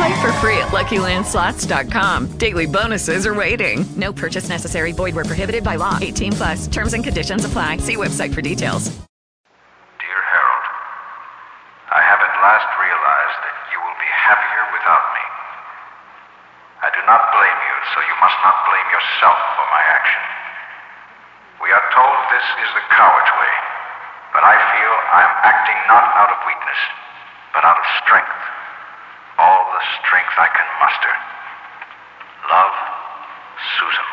Play for free at LuckyLandSlots.com. Daily bonuses are waiting. No purchase necessary. Void where prohibited by law. 18 plus. Terms and conditions apply. See website for details. Dear Harold, I have at last realized that you will be happier without me. I do not blame you, so you must not blame yourself for my action. We are told this is the coward's way, but I feel I am acting not out of weakness, but out of strength. The strength I can muster. Love, Susan.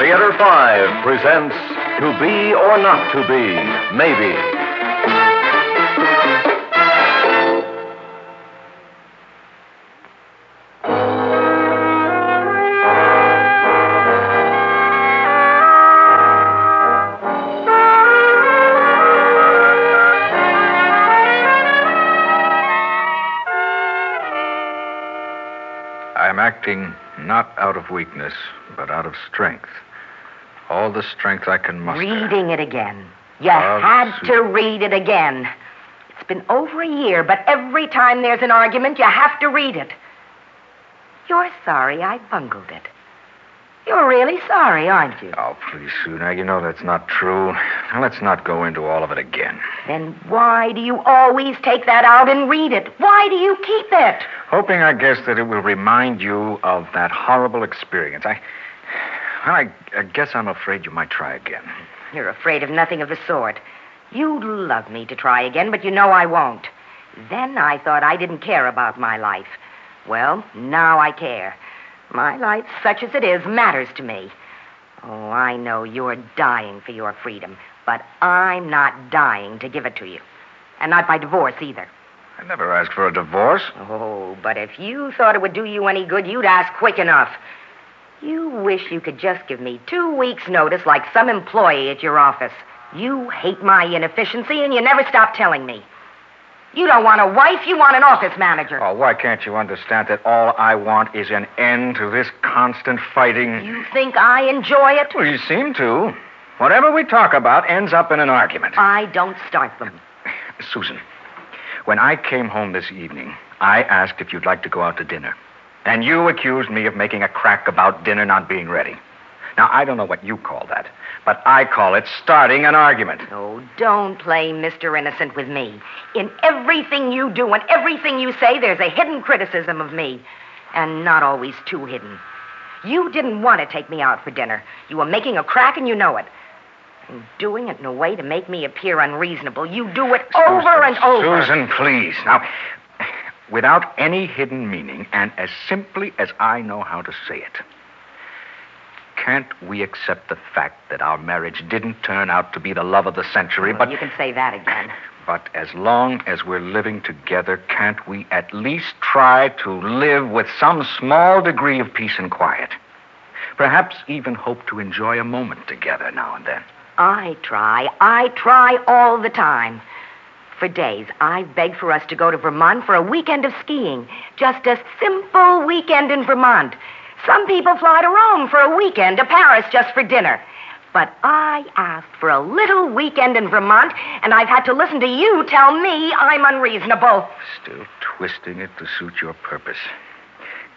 Theater 5 presents To Be or Not to Be, Maybe. Out of weakness, but out of strength. All the strength I can muster. Reading it again. You had to read it again. It's been over a year, but every time there's an argument, you have to read it. You're sorry I bungled it. You're really sorry, aren't you? Oh, please, Sue. Now, you know that's not true. Now, let's not go into all of it again. Then why do you always take that out and read it? Why do you keep it? Hoping, I guess, that it will remind you of that horrible experience. I. Well, I, I guess I'm afraid you might try again. You're afraid of nothing of the sort. You'd love me to try again, but you know I won't. Then I thought I didn't care about my life. Well, now I care. My life, such as it is, matters to me. Oh, I know you're dying for your freedom, but I'm not dying to give it to you. And not by divorce either. I never asked for a divorce. Oh, but if you thought it would do you any good, you'd ask quick enough. You wish you could just give me two weeks' notice like some employee at your office. You hate my inefficiency, and you never stop telling me. You don't want a wife, you want an office manager. Oh, why can't you understand that all I want is an end to this constant fighting? You think I enjoy it? Well, you seem to. Whatever we talk about ends up in an argument. I don't start them. Susan, when I came home this evening, I asked if you'd like to go out to dinner. And you accused me of making a crack about dinner not being ready. Now, I don't know what you call that, but I call it starting an argument. Oh, don't play Mr. Innocent with me. In everything you do and everything you say, there's a hidden criticism of me. And not always too hidden. You didn't want to take me out for dinner. You were making a crack and you know it. And doing it in a way to make me appear unreasonable. You do it over and over. Susan, please. Now, without any hidden meaning, and as simply as I know how to say it, can't we accept the fact that our marriage didn't turn out to be the love of the century, Well, but you can say that again. but as long as we're living together, can't we at least try to live with some small degree of peace and quiet? Perhaps even hope to enjoy a moment together now and then. I try. I try all the time. For days, I've begged for us to go to Vermont for a weekend of skiing. Just a simple weekend in Vermont. Some people fly to Rome for a weekend, to Paris just for dinner. But I asked for a little weekend in Vermont, and I've had to listen to you tell me I'm unreasonable. Still twisting it to suit your purpose.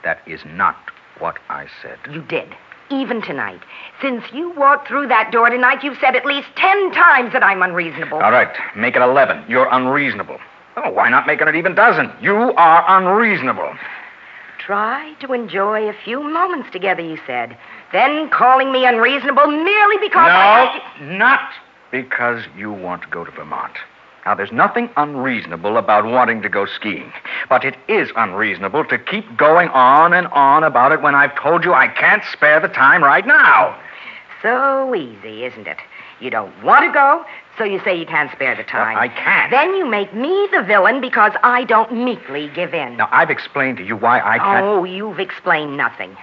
That is not what I said. You did. Even tonight. Since you walked through that door tonight, you've said at least ten times that I'm unreasonable. All right, make it 11. You're unreasonable. Oh, why not make it an even dozen? You are unreasonable. Try to enjoy a few moments together, you said. Then calling me unreasonable merely because I... No, not because you want to go to Vermont. Now, there's nothing unreasonable about wanting to go skiing, but it is unreasonable to keep going on and on about it when I've told you I can't spare the time right now. So easy, isn't it? You don't want to go, so you say you can't spare the time. I can't. Then you make me the villain because I don't meekly give in. Now, I've explained to you why I can't. Oh, you've explained nothing.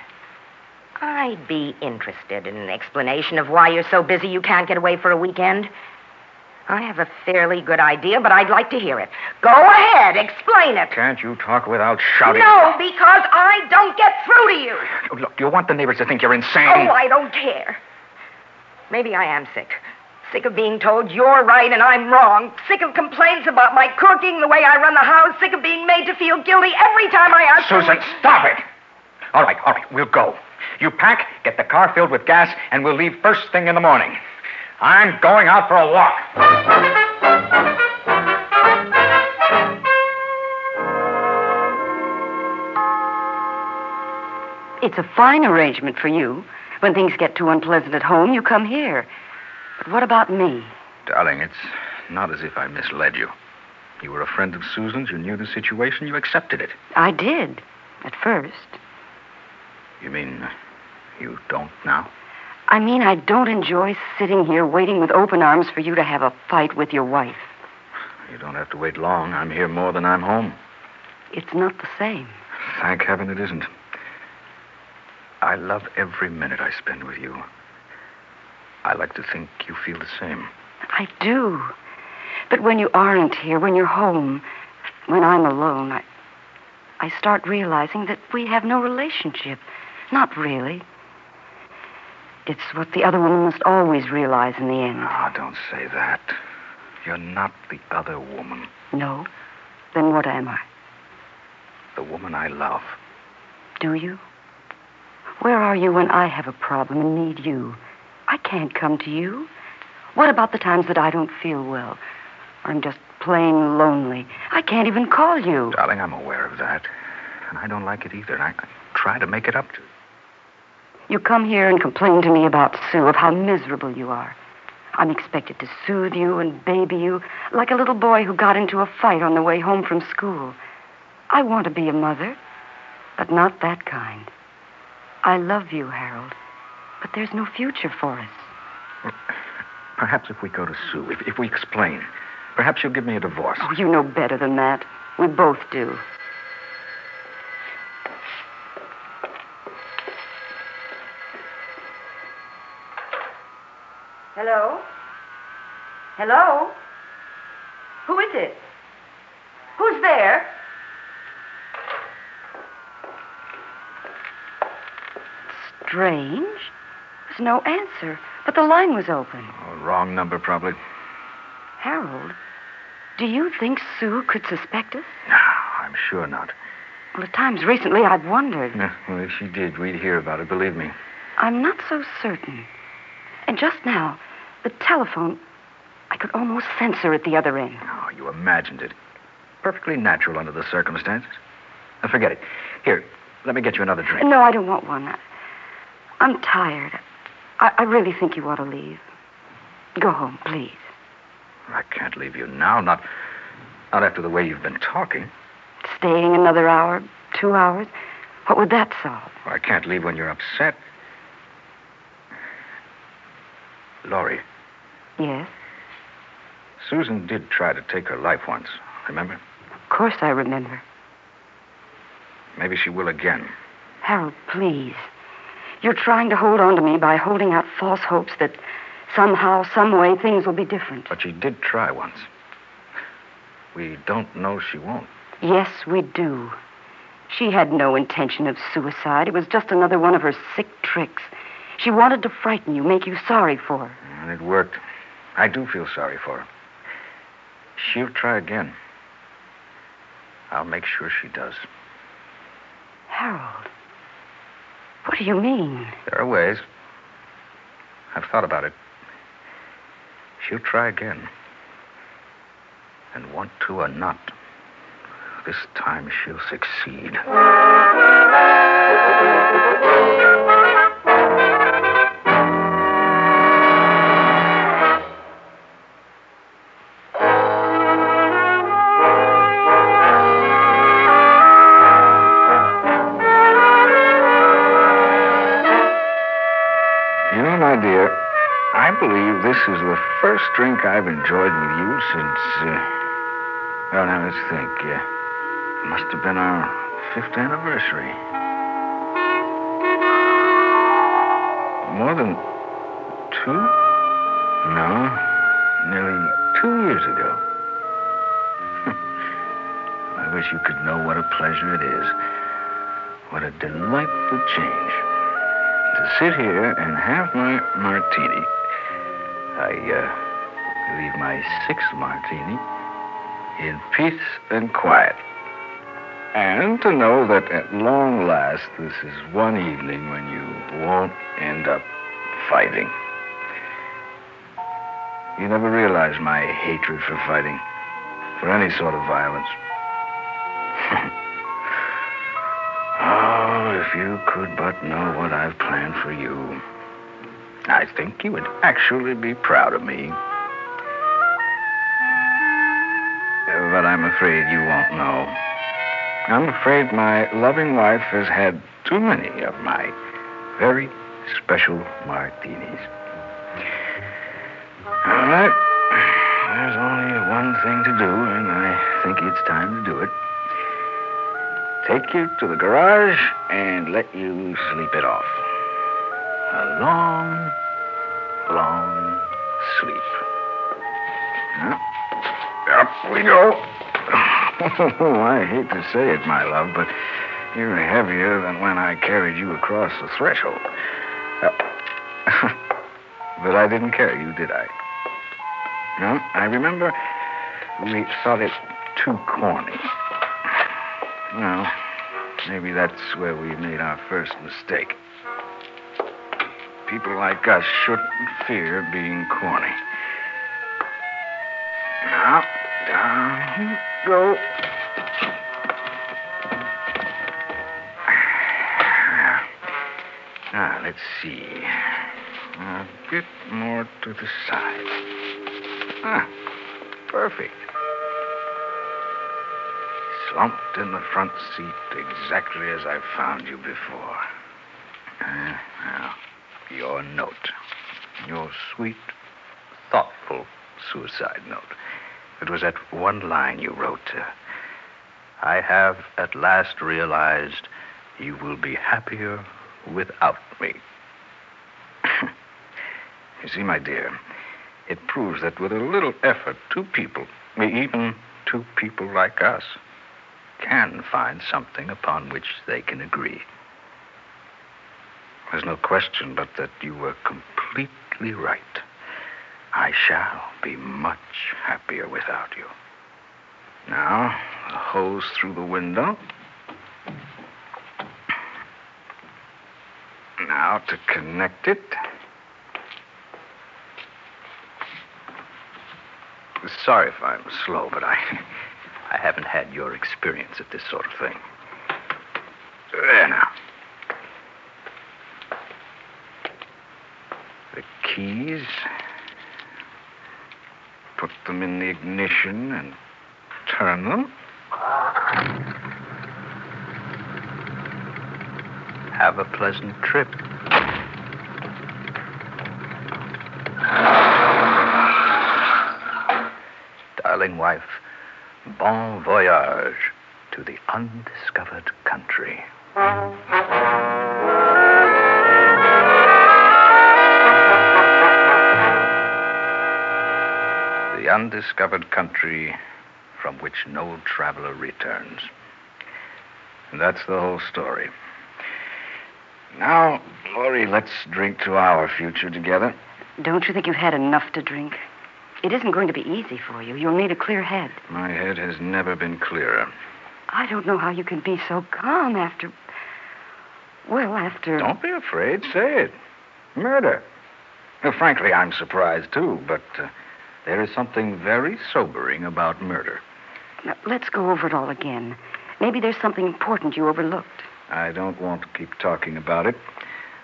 I'd be interested in an explanation of why you're so busy you can't get away for a weekend. I have a fairly good idea, but I'd like to hear it. Go ahead, explain it. Can't you talk without shouting? No, because I don't get through to you. Look, do you want the neighbors to think you're insane. Oh, I don't care. Maybe I am sick. Sick of being told you're right and I'm wrong. Sick of complaints about my cooking, the way I run the house. Sick of being made to feel guilty every time I ask. for- Susan, stop it. All right, all right, we'll go. You pack, get the car filled with gas, and we'll leave first thing in the morning. I'm going out for a walk. It's a fine arrangement for you. When things get too unpleasant at home, you come here. But what about me? Darling, it's not as if I misled you. You were a friend of Susan's, you knew the situation, you accepted it. I did, at first. You mean uh, you don't now? I mean, I don't enjoy sitting here waiting with open arms for you to have a fight with your wife. You don't have to wait long. I'm here more than I'm home. It's not the same. Thank heaven it isn't. I love every minute I spend with you. I like to think you feel the same. I do. But when you aren't here, when you're home, when I'm alone, I, I start realizing that we have no relationship. Not really. It's what the other woman must always realize in the end. Ah, don't say that. You're not the other woman. No? Then what am I? The woman I love. Do you? Where are you when I have a problem and need you? I can't come to you. What about the times that I don't feel well? I'm just plain lonely. I can't even call you. Darling, I'm aware of that. And I don't like it either. And I, I try to make it up to you. You come here and complain to me about Sue, of how miserable you are. I'm expected to soothe you and baby you like a little boy who got into a fight on the way home from school. I want to be a mother, but not that kind. I love you, Harold, but there's no future for us. Perhaps if we go to Sue, if, if we explain, perhaps she'll give me a divorce. Oh, you know better than that. We both do. Hello? Hello? Who is it? Who's there? Strange. was no answer, but the line was open. Oh, wrong number, probably. Harold, do you think Sue could suspect us? No, I'm sure not. Well, at times recently I've wondered. Yeah, well, if she did, we'd hear about it, believe me. I'm not so certain. And just now, the telephone, I could almost sense her at the other end. Oh, you imagined it. Perfectly natural under the circumstances. Now, forget it. Here, let me get you another drink. No, I don't want one. I'm tired. I, I really think you ought to leave. Go home, please. I can't leave you now, not, not after the way you've been talking. Staying another hour, two hours, what would that solve? I can't leave when you're upset. Laurie, Yes, Susan did try to take her life once, remember? of course I remember. Maybe she will again. Harold, please. You're trying to hold on to me by holding out false hopes that somehow, some way, things will be different. But she did try once. We don't know she won't. Yes, we do. She had no intention of suicide. It was just another one of her sick tricks. She wanted to frighten you, make you sorry for her. And it worked. I do feel sorry for her. She'll try again. I'll make sure she does. Harold, what do you mean? There are ways. I've thought about it. She'll try again. And want to or not, this time she'll succeed. First drink I've enjoyed with you since. Uh, well, now let's think. Uh, must have been our fifth anniversary. More than two? No, nearly two years ago. I wish you could know what a pleasure it is. What a delightful change to sit here and have my martini. I uh, leave my sixth martini in peace and quiet. And to know that at long last this is one evening when you won't end up fighting. You never realize my hatred for fighting, for any sort of violence. Oh, if you could but know what I've planned for you. I think you would actually be proud of me. But I'm afraid you won't know. I'm afraid my loving wife has had too many of my very special martinis. All right. There's only one thing to do, and I think it's time to do it take you to the garage and let you sleep it off. A long, long sleep. Up we go. I hate to say it, my love, but you're heavier than when I carried you across the threshold. Uh, but I didn't carry you, did I? No, I remember we thought it too corny. Well, maybe that's where we made our first mistake. People like us shouldn't fear being corny. Now, down you go. Now, let's see. A bit more to the side. Ah, perfect slumped in the front seat exactly as I found you before. Uh, now, your note. Your sweet, thoughtful suicide note. It was that one line you wrote. Uh, I have at last realized you will be happier without me. you see, my dear, it proves that with a little effort, two people, even two people like us, can find something upon which they can agree. There's no question but that you were completely right. I shall be much happier without you. Now, the hose through the window. Now to connect it. Sorry if I'm slow, but I I haven't had your experience at this sort of thing. There now. The keys. Put them in the ignition and turn them. Have a pleasant trip. Darling wife, bon voyage to the undiscovered country. The undiscovered country from which no traveler returns. And that's the whole story. Now, Laurie, let's drink to our future together. Don't you think you've had enough to drink? It isn't going to be easy for you. You'll need a clear head. My head has never been clearer. I don't know how you can be so calm after. Well, after. Don't be afraid. Say it. Murder. Well, frankly, I'm surprised, too, but uh, there is something very sobering about murder. Now, let's go over it all again. Maybe there's something important you overlooked. I don't want to keep talking about it.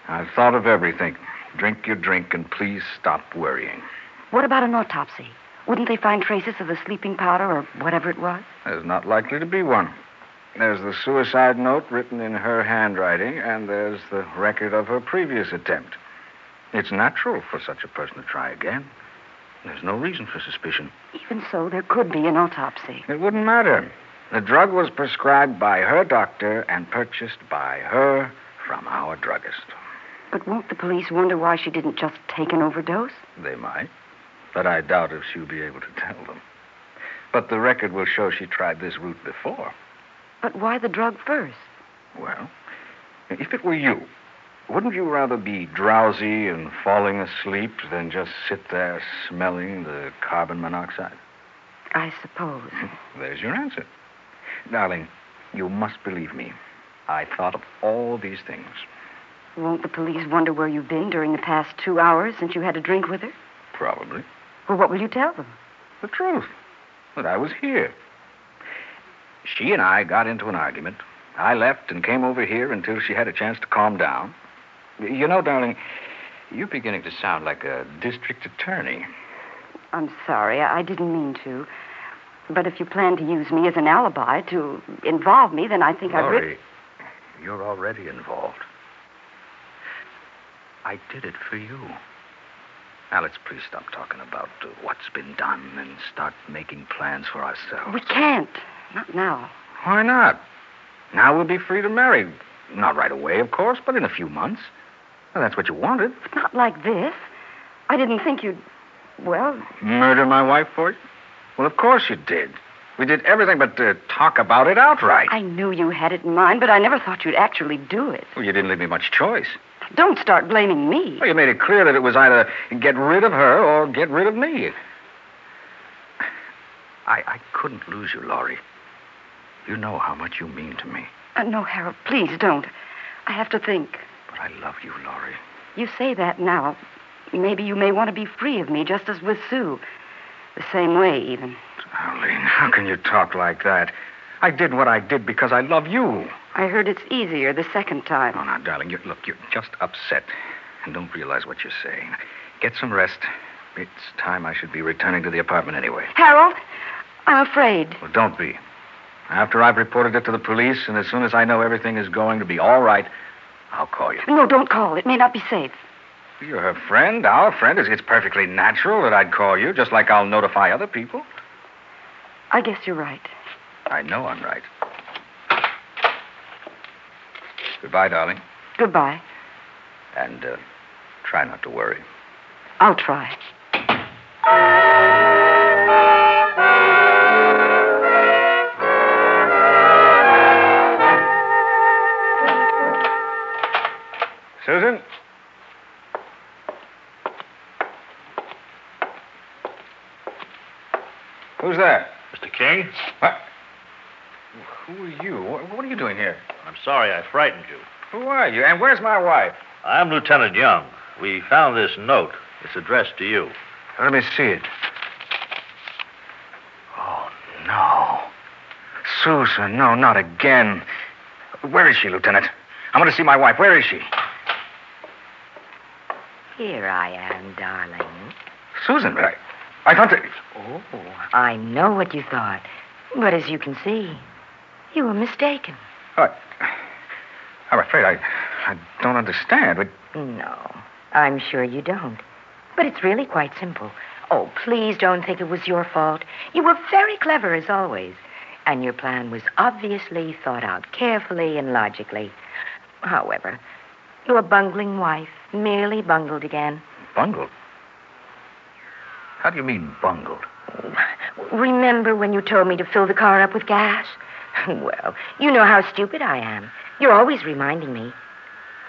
I've thought of everything. Drink your drink and please stop worrying. What about an autopsy? Wouldn't they find traces of the sleeping powder or whatever it was? There's not likely to be one. There's the suicide note written in her handwriting, and there's the record of her previous attempt. It's natural for such a person to try again. There's no reason for suspicion. Even so, there could be an autopsy. It wouldn't matter. The drug was prescribed by her doctor and purchased by her from our druggist. But won't the police wonder why she didn't just take an overdose? They might, but I doubt if she'll be able to tell them. But the record will show she tried this route before. But why the drug first? Well, if it were you, wouldn't you rather be drowsy and falling asleep than just sit there smelling the carbon monoxide? I suppose. There's your answer. Darling, you must believe me. I thought of all these things. Won't the police wonder where you've been during the past two hours since you had a drink with her? Probably. Well, what will you tell them? The truth. That I was here. She and I got into an argument. I left and came over here until she had a chance to calm down. You know, darling, you're beginning to sound like a district attorney. I'm sorry. I didn't mean to. But if you plan to use me as an alibi to involve me, then I think I'd. Laurie, you're already involved. I did it for you. Now, let's please stop talking about uh, what's been done and start making plans for ourselves. We can't. Not now. Why not? Now we'll be free to marry. Not right away, of course, but in a few months. Well, that's what you wanted. Not like this. I didn't think you'd. Well. Murder my wife for it? Well, of course you did. We did everything but uh, talk about it outright. I knew you had it in mind, but I never thought you'd actually do it. Well, you didn't leave me much choice. Don't start blaming me. Well, you made it clear that it was either get rid of her or get rid of me. I, I couldn't lose you, Laurie. You know how much you mean to me. Uh, no, Harold, please don't. I have to think. But I love you, Laurie. You say that now. Maybe you may want to be free of me, just as with Sue. The same way, even. Darling, how can you talk like that? I did what I did because I love you. I heard it's easier the second time. Oh, now, darling, you, look, you're just upset and don't realize what you're saying. Get some rest. It's time I should be returning to the apartment anyway. Harold, I'm afraid. Well, don't be. After I've reported it to the police, and as soon as I know everything is going to be all right, I'll call you. No, don't call. It may not be safe. You're her friend, our friend. It's, it's perfectly natural that I'd call you, just like I'll notify other people. I guess you're right. I know I'm right. Goodbye, darling. Goodbye. And uh, try not to worry. I'll try. Mr. King? What? Who are you? What, what are you doing here? I'm sorry I frightened you. Who are you? And where's my wife? I'm Lieutenant Young. We found this note. It's addressed to you. Let me see it. Oh, no. Susan, no, not again. Where is she, Lieutenant? I want to see my wife. Where is she? Here I am, darling. Susan, I, I thought that. Oh, I know what you thought. But as you can see, you were mistaken. I, I'm afraid I, I don't understand. But No, I'm sure you don't. But it's really quite simple. Oh, please don't think it was your fault. You were very clever, as always. And your plan was obviously thought out carefully and logically. However, your bungling wife merely bungled again. bungled. How do you mean bungled? Remember when you told me to fill the car up with gas? Well, you know how stupid I am. You're always reminding me.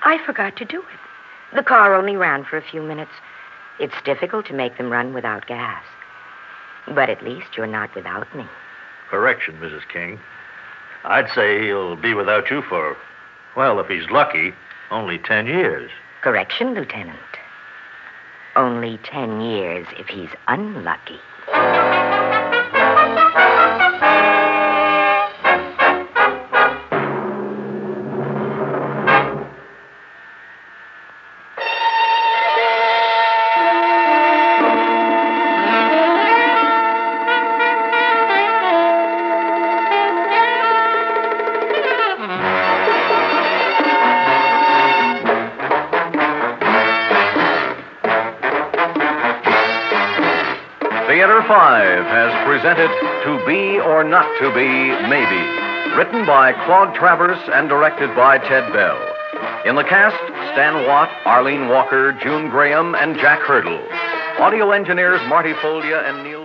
I forgot to do it. The car only ran for a few minutes. It's difficult to make them run without gas. But at least you're not without me. Correction, Mrs. King. I'd say he'll be without you for, well, if he's lucky, only ten years. Correction, Lieutenant. Only ten years if he's unlucky. 5 has presented To Be or Not to Be, Maybe, written by Claude Travers and directed by Ted Bell. In the cast, Stan Watt, Arlene Walker, June Graham, and Jack Hurdle. Audio engineers Marty Folia and Neil.